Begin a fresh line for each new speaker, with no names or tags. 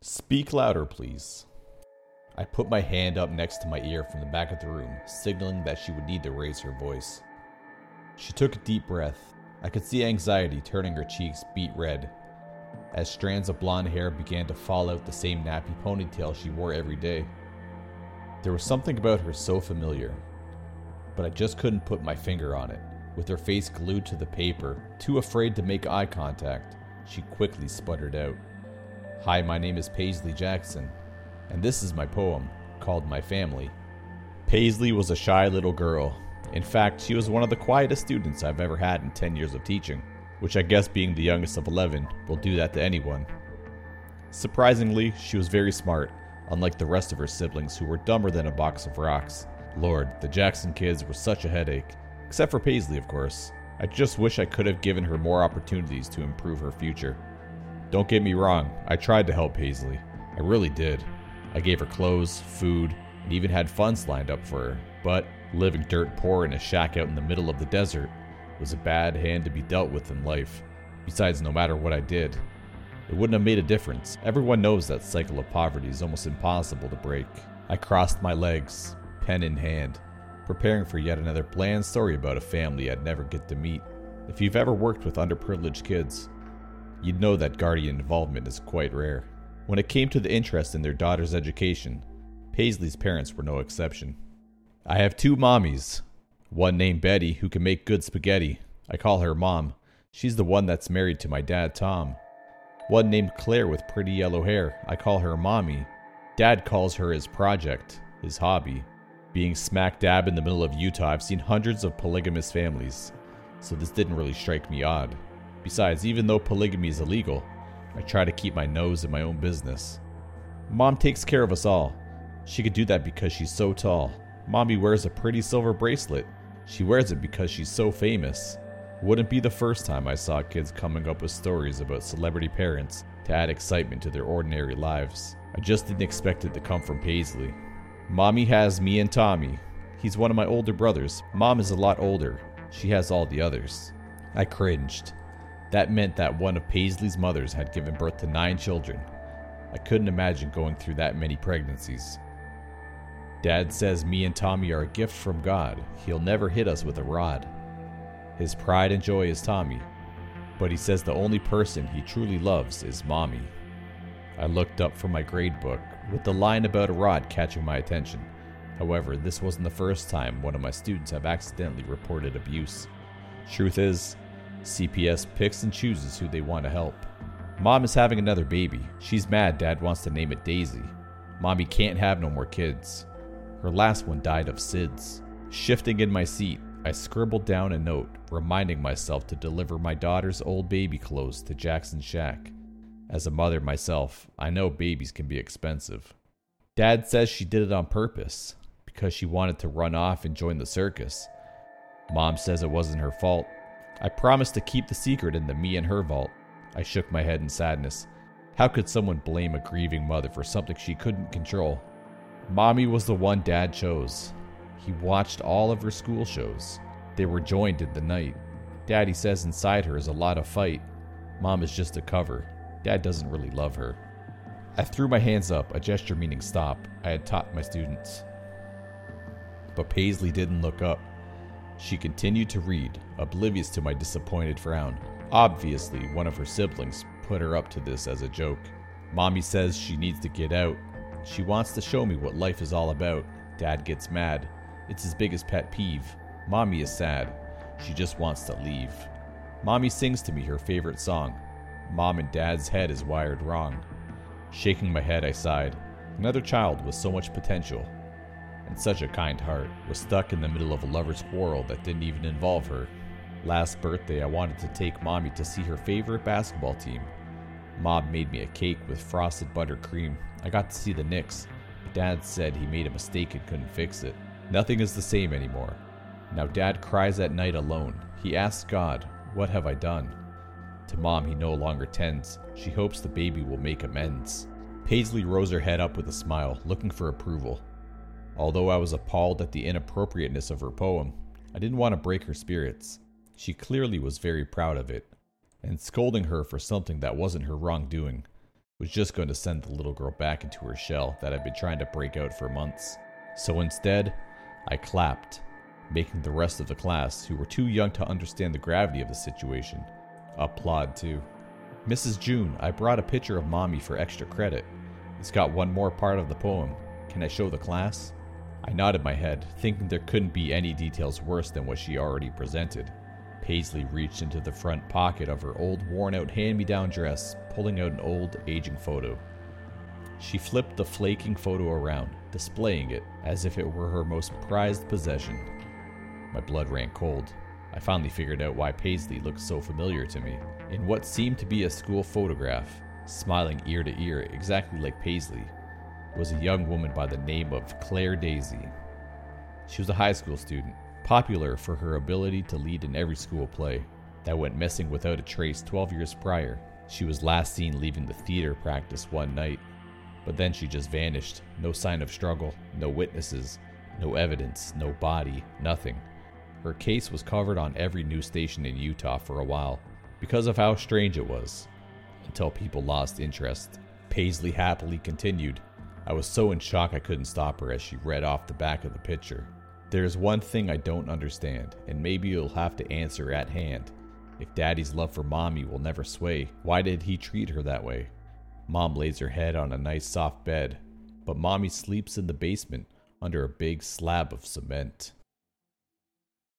Speak louder, please. I put my hand up next to my ear from the back of the room, signaling that she would need to raise her voice. She took a deep breath. I could see anxiety turning her cheeks beet red as strands of blonde hair began to fall out the same nappy ponytail she wore every day. There was something about her so familiar, but I just couldn't put my finger on it. With her face glued to the paper, too afraid to make eye contact, she quickly sputtered out. Hi, my name is Paisley Jackson, and this is my poem called My Family. Paisley was a shy little girl. In fact, she was one of the quietest students I've ever had in 10 years of teaching, which I guess being the youngest of 11 will do that to anyone. Surprisingly, she was very smart, unlike the rest of her siblings who were dumber than a box of rocks. Lord, the Jackson kids were such a headache. Except for Paisley, of course. I just wish I could have given her more opportunities to improve her future. Don't get me wrong, I tried to help Paisley. I really did. I gave her clothes, food, and even had funds lined up for her. But living dirt poor in a shack out in the middle of the desert was a bad hand to be dealt with in life. Besides, no matter what I did, it wouldn't have made a difference. Everyone knows that cycle of poverty is almost impossible to break. I crossed my legs, pen in hand, preparing for yet another bland story about a family I'd never get to meet. If you've ever worked with underprivileged kids, you'd know that guardian involvement is quite rare. When it came to the interest in their daughter's education, Paisley's parents were no exception. I have two mommies. One named Betty, who can make good spaghetti. I call her Mom. She's the one that's married to my dad, Tom. One named Claire with pretty yellow hair. I call her Mommy. Dad calls her his project, his hobby. Being smack dab in the middle of Utah, I've seen hundreds of polygamous families, so this didn't really strike me odd. Besides, even though polygamy is illegal, I try to keep my nose in my own business. Mom takes care of us all. She could do that because she's so tall. Mommy wears a pretty silver bracelet. She wears it because she's so famous. Wouldn't be the first time I saw kids coming up with stories about celebrity parents to add excitement to their ordinary lives. I just didn't expect it to come from Paisley. Mommy has me and Tommy. He's one of my older brothers. Mom is a lot older. She has all the others. I cringed. That meant that one of Paisley's mothers had given birth to nine children. I couldn't imagine going through that many pregnancies. Dad says me and Tommy are a gift from God. He'll never hit us with a rod. His pride and joy is Tommy, but he says the only person he truly loves is Mommy. I looked up from my grade book, with the line about a rod catching my attention. However, this wasn't the first time one of my students have accidentally reported abuse. Truth is, CPS picks and chooses who they want to help. Mom is having another baby. She's mad dad wants to name it Daisy. Mommy can't have no more kids. Her last one died of SIDS. Shifting in my seat, I scribbled down a note reminding myself to deliver my daughter's old baby clothes to Jackson Shack. As a mother myself, I know babies can be expensive. Dad says she did it on purpose because she wanted to run off and join the circus. Mom says it wasn't her fault. I promised to keep the secret in the me and her vault. I shook my head in sadness. How could someone blame a grieving mother for something she couldn't control? Mommy was the one Dad chose. He watched all of her school shows. They were joined in the night. Daddy says inside her is a lot of fight. Mom is just a cover. Dad doesn't really love her. I threw my hands up, a gesture meaning stop. I had taught my students. But Paisley didn't look up. She continued to read, oblivious to my disappointed frown. Obviously, one of her siblings put her up to this as a joke. Mommy says she needs to get out. She wants to show me what life is all about. Dad gets mad. It's his biggest pet peeve. Mommy is sad. She just wants to leave. Mommy sings to me her favorite song. Mom and Dad's head is wired wrong. Shaking my head, I sighed. Another child with so much potential and such a kind heart was stuck in the middle of a lover's quarrel that didn't even involve her. Last birthday, I wanted to take mommy to see her favorite basketball team. Mom made me a cake with frosted buttercream. I got to see the Knicks. Dad said he made a mistake and couldn't fix it. Nothing is the same anymore. Now Dad cries at night alone. He asks God, What have I done? To Mom, he no longer tends. She hopes the baby will make amends. Paisley rose her head up with a smile, looking for approval. Although I was appalled at the inappropriateness of her poem, I didn't want to break her spirits. She clearly was very proud of it, and scolding her for something that wasn't her wrongdoing was just going to send the little girl back into her shell that I'd been trying to break out for months. So instead, I clapped, making the rest of the class, who were too young to understand the gravity of the situation, applaud too. Mrs. June, I brought a picture of mommy for extra credit. It's got one more part of the poem. Can I show the class? I nodded my head, thinking there couldn't be any details worse than what she already presented. Paisley reached into the front pocket of her old worn out hand me down dress, pulling out an old, aging photo. She flipped the flaking photo around, displaying it as if it were her most prized possession. My blood ran cold. I finally figured out why Paisley looked so familiar to me. In what seemed to be a school photograph, smiling ear to ear exactly like Paisley, was a young woman by the name of Claire Daisy. She was a high school student, popular for her ability to lead in every school play that went missing without a trace 12 years prior. She was last seen leaving the theater practice one night, but then she just vanished. No sign of struggle, no witnesses, no evidence, no body, nothing. Her case was covered on every news station in Utah for a while because of how strange it was, until people lost interest. Paisley happily continued. I was so in shock I couldn't stop her as she read off the back of the picture. There's one thing I don't understand, and maybe you'll have to answer at hand. If daddy's love for mommy will never sway, why did he treat her that way? Mom lays her head on a nice soft bed, but mommy sleeps in the basement under a big slab of cement.